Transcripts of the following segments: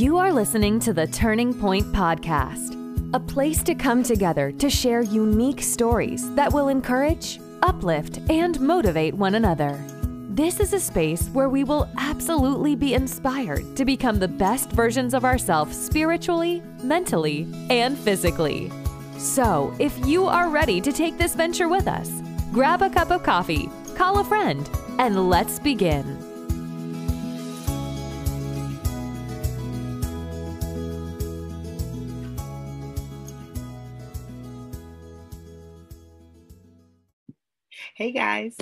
You are listening to the Turning Point Podcast, a place to come together to share unique stories that will encourage, uplift, and motivate one another. This is a space where we will absolutely be inspired to become the best versions of ourselves spiritually, mentally, and physically. So, if you are ready to take this venture with us, grab a cup of coffee, call a friend, and let's begin. Hey guys,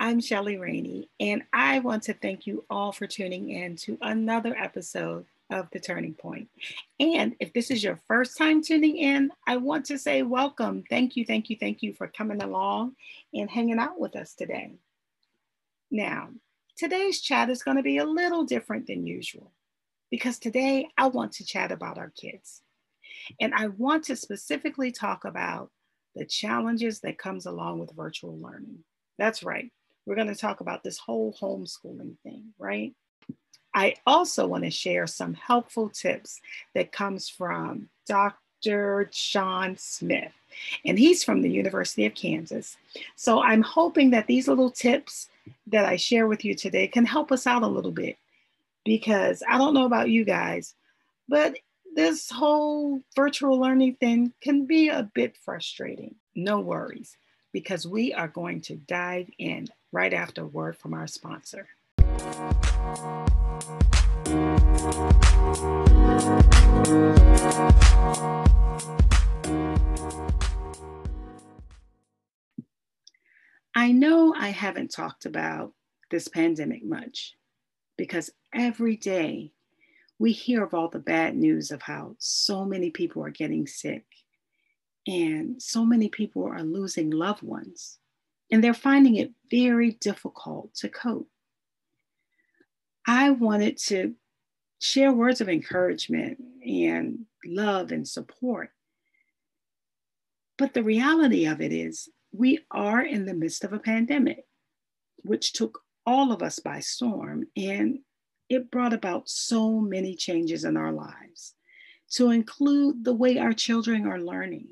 I'm Shelly Rainey, and I want to thank you all for tuning in to another episode of The Turning Point. And if this is your first time tuning in, I want to say welcome. Thank you, thank you, thank you for coming along and hanging out with us today. Now, today's chat is going to be a little different than usual because today I want to chat about our kids. And I want to specifically talk about the challenges that comes along with virtual learning. That's right. We're going to talk about this whole homeschooling thing, right? I also want to share some helpful tips that comes from Dr. Sean Smith, and he's from the University of Kansas. So I'm hoping that these little tips that I share with you today can help us out a little bit because I don't know about you guys, but this whole virtual learning thing can be a bit frustrating. No worries, because we are going to dive in right after a word from our sponsor. I know I haven't talked about this pandemic much because every day we hear of all the bad news of how so many people are getting sick and so many people are losing loved ones and they're finding it very difficult to cope. I wanted to share words of encouragement and love and support. But the reality of it is, we are in the midst of a pandemic, which took all of us by storm. And it brought about so many changes in our lives to include the way our children are learning.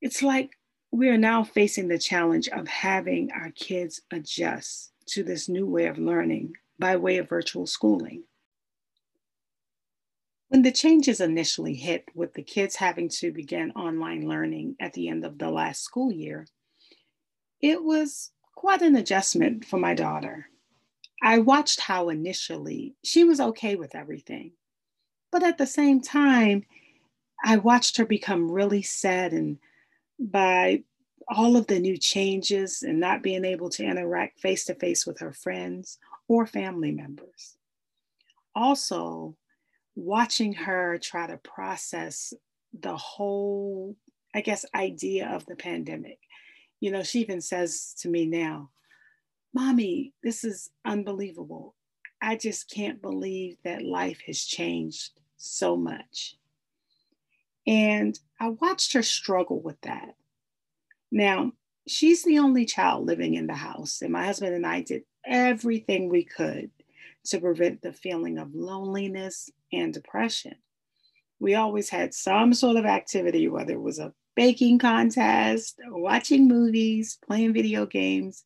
It's like we are now facing the challenge of having our kids adjust to this new way of learning by way of virtual schooling. When the changes initially hit with the kids having to begin online learning at the end of the last school year, it was quite an adjustment for my daughter. I watched how initially she was okay with everything. But at the same time, I watched her become really saddened by all of the new changes and not being able to interact face to face with her friends or family members. Also, watching her try to process the whole, I guess, idea of the pandemic. You know, she even says to me now, Mommy, this is unbelievable. I just can't believe that life has changed so much. And I watched her struggle with that. Now, she's the only child living in the house, and my husband and I did everything we could to prevent the feeling of loneliness and depression. We always had some sort of activity, whether it was a baking contest, watching movies, playing video games,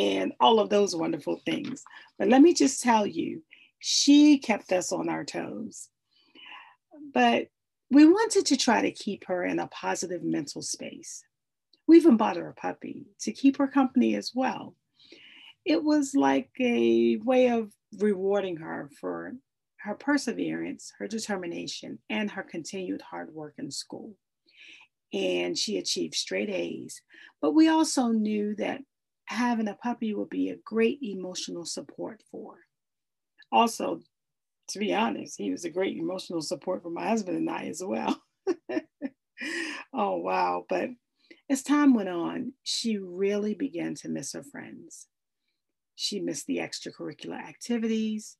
and all of those wonderful things. But let me just tell you, she kept us on our toes. But we wanted to try to keep her in a positive mental space. We even bought her a puppy to keep her company as well. It was like a way of rewarding her for her perseverance, her determination, and her continued hard work in school. And she achieved straight A's. But we also knew that having a puppy would be a great emotional support for. Also, to be honest, he was a great emotional support for my husband and I as well. oh, wow. But as time went on, she really began to miss her friends. She missed the extracurricular activities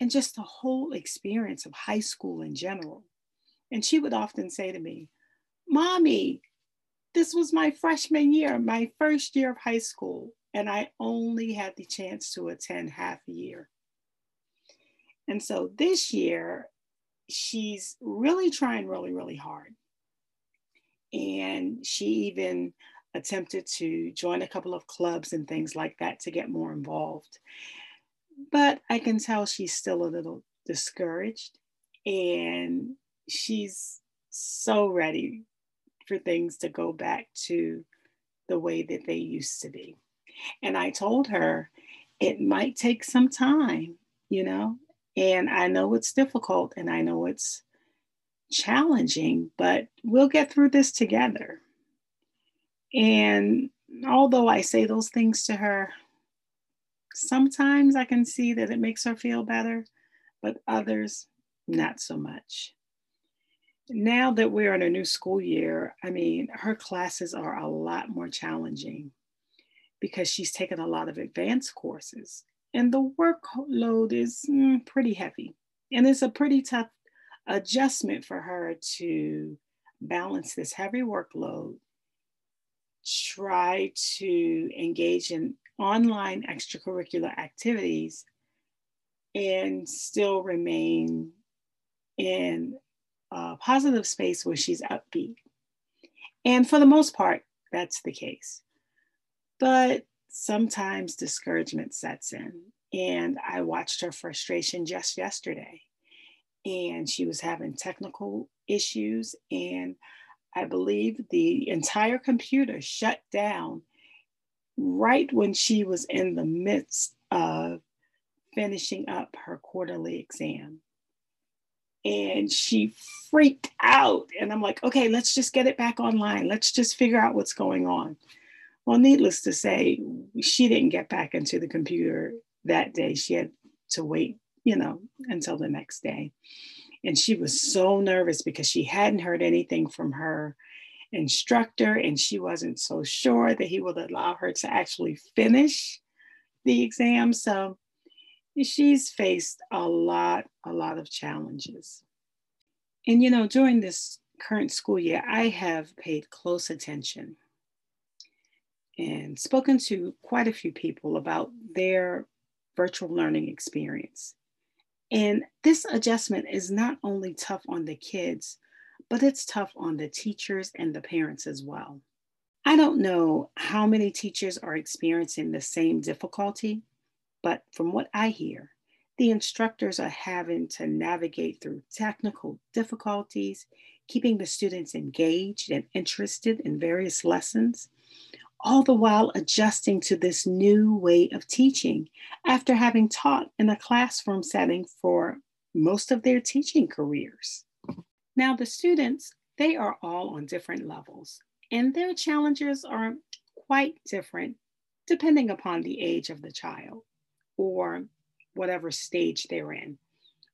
and just the whole experience of high school in general. And she would often say to me, Mommy, this was my freshman year, my first year of high school, and I only had the chance to attend half a year. And so this year, she's really trying really, really hard. And she even attempted to join a couple of clubs and things like that to get more involved. But I can tell she's still a little discouraged and she's so ready for things to go back to the way that they used to be. And I told her it might take some time, you know, and I know it's difficult and I know it's challenging, but we'll get through this together. And although I say those things to her, sometimes I can see that it makes her feel better, but others, not so much. Now that we're in a new school year, I mean, her classes are a lot more challenging because she's taken a lot of advanced courses and the workload is mm, pretty heavy. And it's a pretty tough adjustment for her to balance this heavy workload, try to engage in online extracurricular activities, and still remain in a positive space where she's upbeat. And for the most part, that's the case. But sometimes discouragement sets in. And I watched her frustration just yesterday. And she was having technical issues. And I believe the entire computer shut down right when she was in the midst of finishing up her quarterly exam. And she freaked out. And I'm like, okay, let's just get it back online. Let's just figure out what's going on. Well, needless to say, she didn't get back into the computer that day. She had to wait, you know, until the next day. And she was so nervous because she hadn't heard anything from her instructor and she wasn't so sure that he would allow her to actually finish the exam. So she's faced a lot, a lot of challenges. And, you know, during this current school year, I have paid close attention and spoken to quite a few people about their virtual learning experience. And this adjustment is not only tough on the kids, but it's tough on the teachers and the parents as well. I don't know how many teachers are experiencing the same difficulty, but from what I hear, the instructors are having to navigate through technical difficulties, keeping the students engaged and interested in various lessons, all the while adjusting to this new way of teaching after having taught in a classroom setting for most of their teaching careers. Now, the students, they are all on different levels, and their challenges are quite different depending upon the age of the child or whatever stage they're in,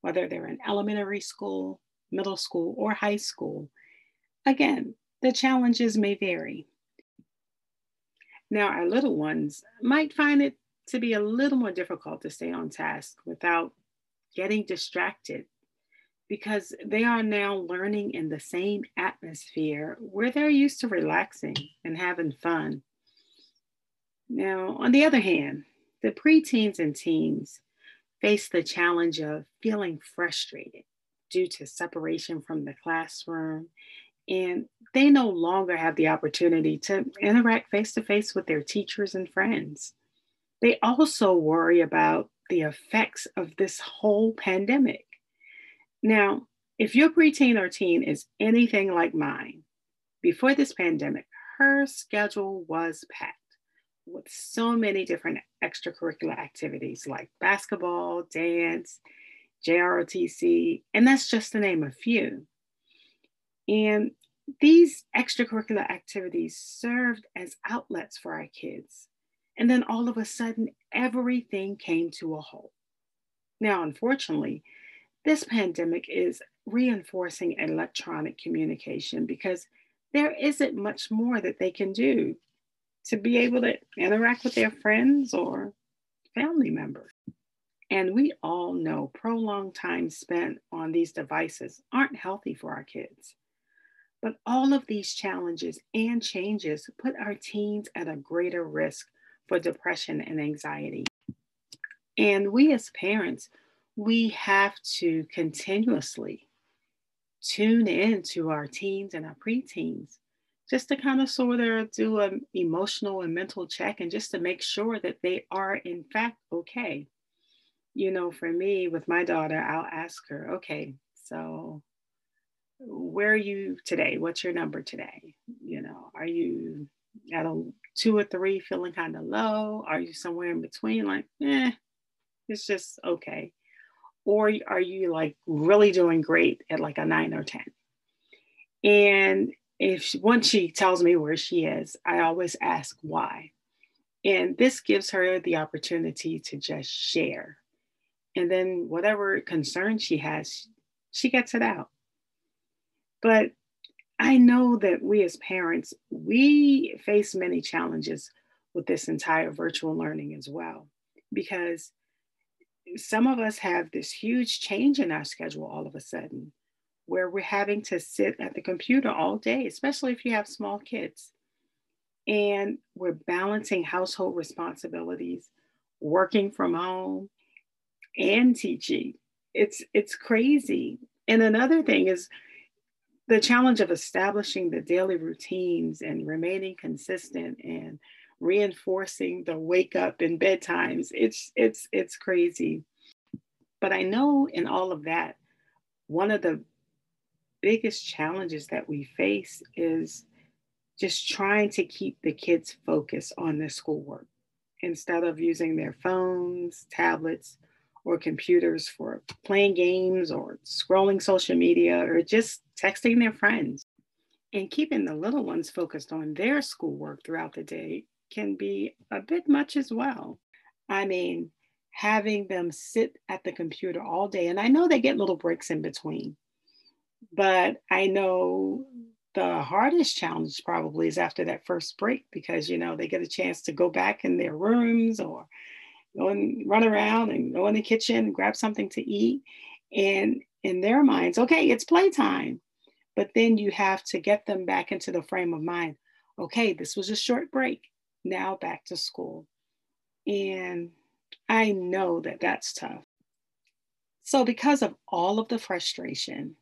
whether they're in elementary school, middle school, or high school. Again, the challenges may vary. Now, our little ones might find it to be a little more difficult to stay on task without getting distracted because they are now learning in the same atmosphere where they're used to relaxing and having fun. Now, on the other hand, the preteens and teens face the challenge of feeling frustrated due to separation from the classroom and they no longer have the opportunity to interact face to face with their teachers and friends. They also worry about the effects of this whole pandemic. Now, if your preteen or teen is anything like mine, before this pandemic, her schedule was packed with so many different extracurricular activities like basketball, dance, JROTC, and that's just to name a few. And these extracurricular activities served as outlets for our kids. And then all of a sudden, everything came to a halt. Now, unfortunately, this pandemic is reinforcing electronic communication because there isn't much more that they can do to be able to interact with their friends or family members. And we all know prolonged time spent on these devices aren't healthy for our kids. But all of these challenges and changes put our teens at a greater risk for depression and anxiety. And we as parents, we have to continuously tune in to our teens and our preteens just to kind of sort of do an emotional and mental check and just to make sure that they are in fact okay. You know, for me with my daughter, I'll ask her, okay, so where are you today? What's your number today? You know, are you at a two or three feeling kind of low? Are you somewhere in between? Like, eh, it's just okay. Or are you like really doing great at like a nine or 10? And if she, once she tells me where she is, I always ask why. And this gives her the opportunity to just share. And then whatever concern she has, she gets it out. But I know that we as parents, we face many challenges with this entire virtual learning as well, because some of us have this huge change in our schedule all of a sudden where we're having to sit at the computer all day, especially if you have small kids. And we're balancing household responsibilities, working from home, and teaching. It's it's crazy. And another thing is the challenge of establishing the daily routines and remaining consistent and reinforcing the wake up and bedtimes. It's it's it's crazy. But I know in all of that, one of the biggest challenges that we face is just trying to keep the kids focused on their schoolwork instead of using their phones, tablets, or computers for playing games or scrolling social media or just texting their friends. And keeping the little ones focused on their schoolwork throughout the day can be a bit much as well. I mean, having them sit at the computer all day, and I know they get little breaks in between, but I know the hardest challenge probably is after that first break because you know they get a chance to go back in their rooms or go and run around and go in the kitchen and grab something to eat. And in their minds okay it's playtime. But then you have to get them back into the frame of mind. Okay this was a short break. Now back to school. And i know that that's tough. So because of all of the frustration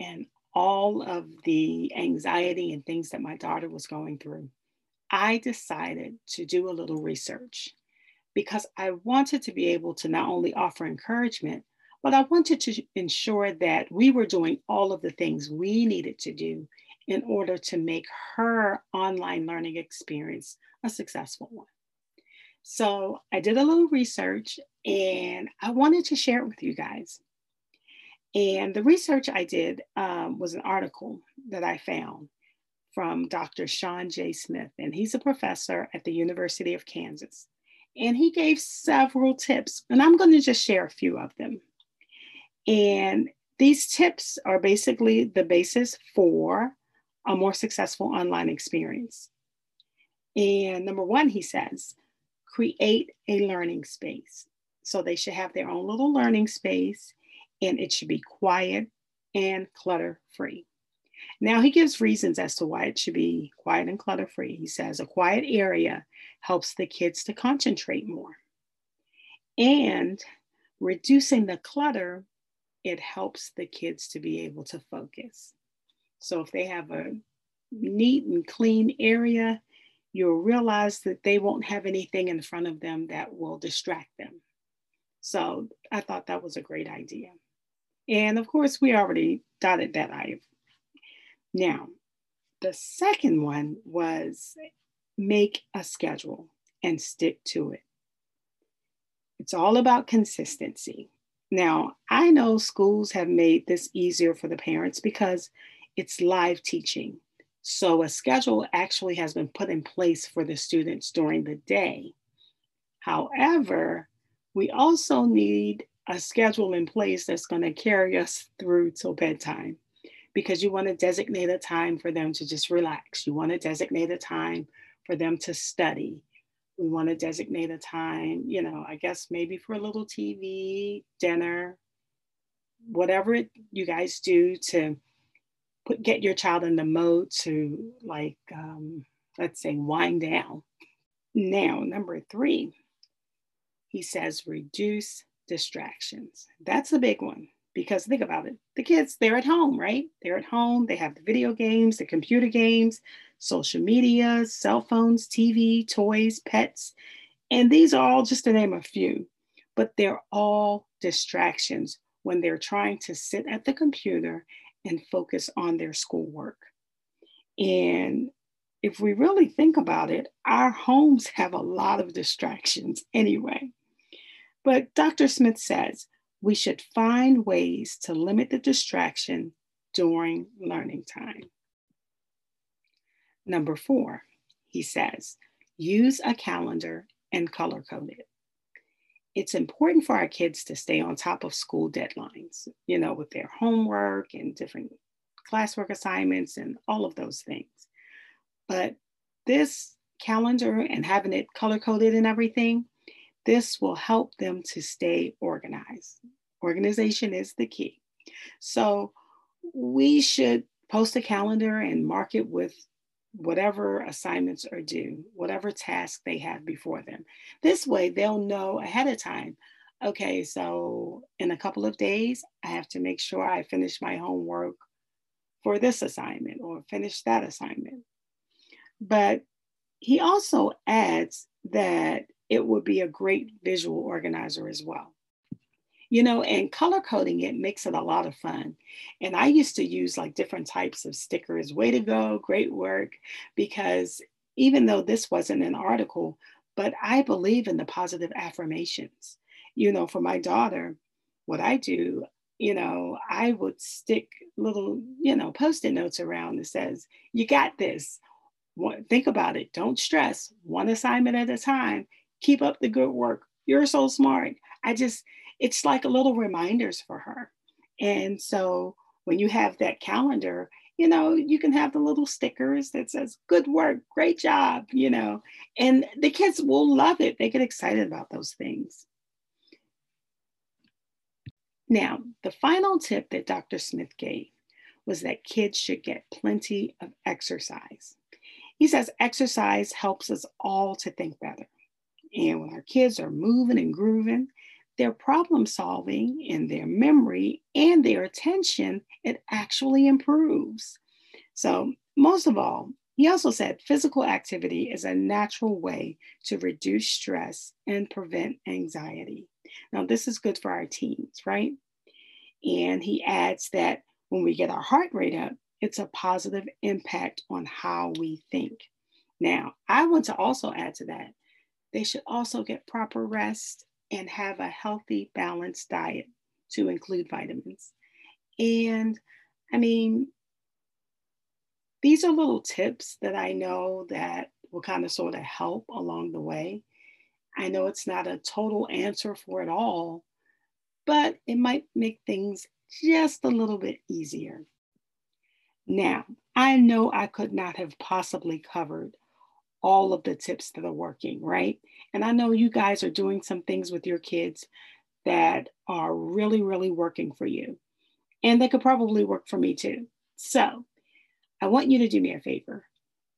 and all of the anxiety and things that my daughter was going through, I decided to do a little research because I wanted to be able to not only offer encouragement, but I wanted to ensure that we were doing all of the things we needed to do in order to make her online learning experience a successful one. So I did a little research and I wanted to share it with you guys. And the research I did um, was an article that I found from Dr. Sean J. Smith, and he's a professor at the University of Kansas. And he gave several tips, and I'm going to just share a few of them. And these tips are basically the basis for a more successful online experience. And number one, he says, create a learning space. So they should have their own little learning space and it should be quiet and clutter free. Now, he gives reasons as to why it should be quiet and clutter free. He says a quiet area helps the kids to concentrate more. And reducing the clutter, it helps the kids to be able to focus. So if they have a neat and clean area, you'll realize that they won't have anything in front of them that will distract them. So I thought that was a great idea. And of course, we already dotted that I. Now, the second one was make a schedule and stick to it. It's all about consistency. Now, I know schools have made this easier for the parents because it's live teaching. So a schedule actually has been put in place for the students during the day. However, we also need a schedule in place that's going to carry us through till bedtime because you want to designate a time for them to just relax. You want to designate a time for them to study. We want to designate a time, you know, I guess maybe for a little TV, dinner, whatever it, you guys do to put, get your child in the mode to like, um, let's say, wind down. Now, number three, he says reduce distractions. That's the big one because think about it. The kids, they're at home, right? They're at home. They have the video games, the computer games, social media, cell phones, TV, toys, pets. And these are all just to name a few, but they're all distractions when they're trying to sit at the computer and focus on their schoolwork. And if we really think about it, our homes have a lot of distractions anyway. But Dr. Smith says we should find ways to limit the distraction during learning time. Number four, he says, use a calendar and color code it. It's important for our kids to stay on top of school deadlines, you know, with their homework and different classwork assignments and all of those things. But this calendar and having it color coded and everything, this will help them to stay organized. Organization is the key. So we should post a calendar and mark it with whatever assignments are due, whatever task they have before them. This way, they'll know ahead of time okay, so in a couple of days, I have to make sure I finish my homework for this assignment or finish that assignment. But he also adds that it would be a great visual organizer as well. You know, and color coding it makes it a lot of fun. And I used to use like different types of stickers. Way to go, great work. Because even though this wasn't an article, but I believe in the positive affirmations. You know, for my daughter, what I do, you know, I would stick little, you know, post-it notes around that says, you got this. Think about it. Don't stress. One assignment at a time keep up the good work. You're so smart. I just, it's like a little reminders for her. And so when you have that calendar, you know, you can have the little stickers that says, good work, great job, you know, and the kids will love it. They get excited about those things. Now, the final tip that Dr. Smith gave was that kids should get plenty of exercise. He says exercise helps us all to think better. And when our kids are moving and grooving, their problem solving and their memory and their attention, it actually improves. So, most of all, he also said physical activity is a natural way to reduce stress and prevent anxiety. Now, this is good for our teens, right? And he adds that when we get our heart rate up, it's a positive impact on how we think. Now, I want to also add to that they should also get proper rest and have a healthy, balanced diet to include vitamins. And I mean, these are little tips that I know that will kind of sort of help along the way. I know it's not a total answer for it all, but it might make things just a little bit easier. Now, I know I could not have possibly covered all of the tips that are working, right? And I know you guys are doing some things with your kids that are really, really working for you. And they could probably work for me too. So I want you to do me a favor.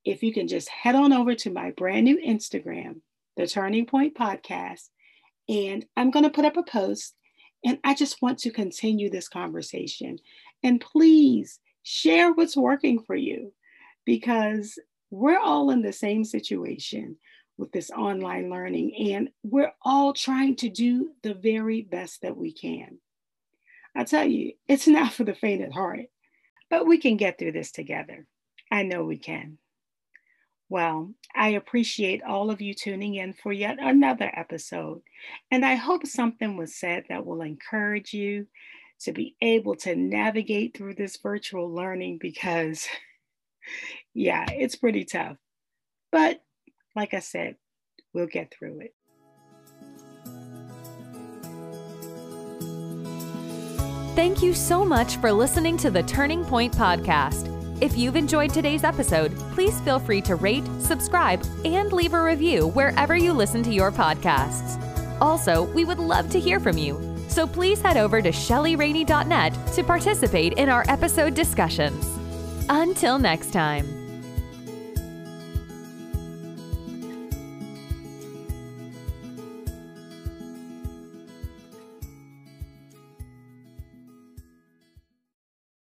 If you can just head on over to my brand new Instagram, the Turning Point Podcast, and I'm going to put up a post. And I just want to continue this conversation. And please share what's working for you because we're all in the same situation with this online learning, and we're all trying to do the very best that we can. I tell you, it's not for the faint of heart, but we can get through this together. I know we can. Well, I appreciate all of you tuning in for yet another episode, and I hope something was said that will encourage you to be able to navigate through this virtual learning because yeah, it's pretty tough. But like I said, we'll get through it. Thank you so much for listening to the Turning Point Podcast. If you've enjoyed today's episode, please feel free to rate, subscribe, and leave a review wherever you listen to your podcasts. Also, we would love to hear from you, so please head over to shellyrainey.net to participate in our episode discussions. Until next time.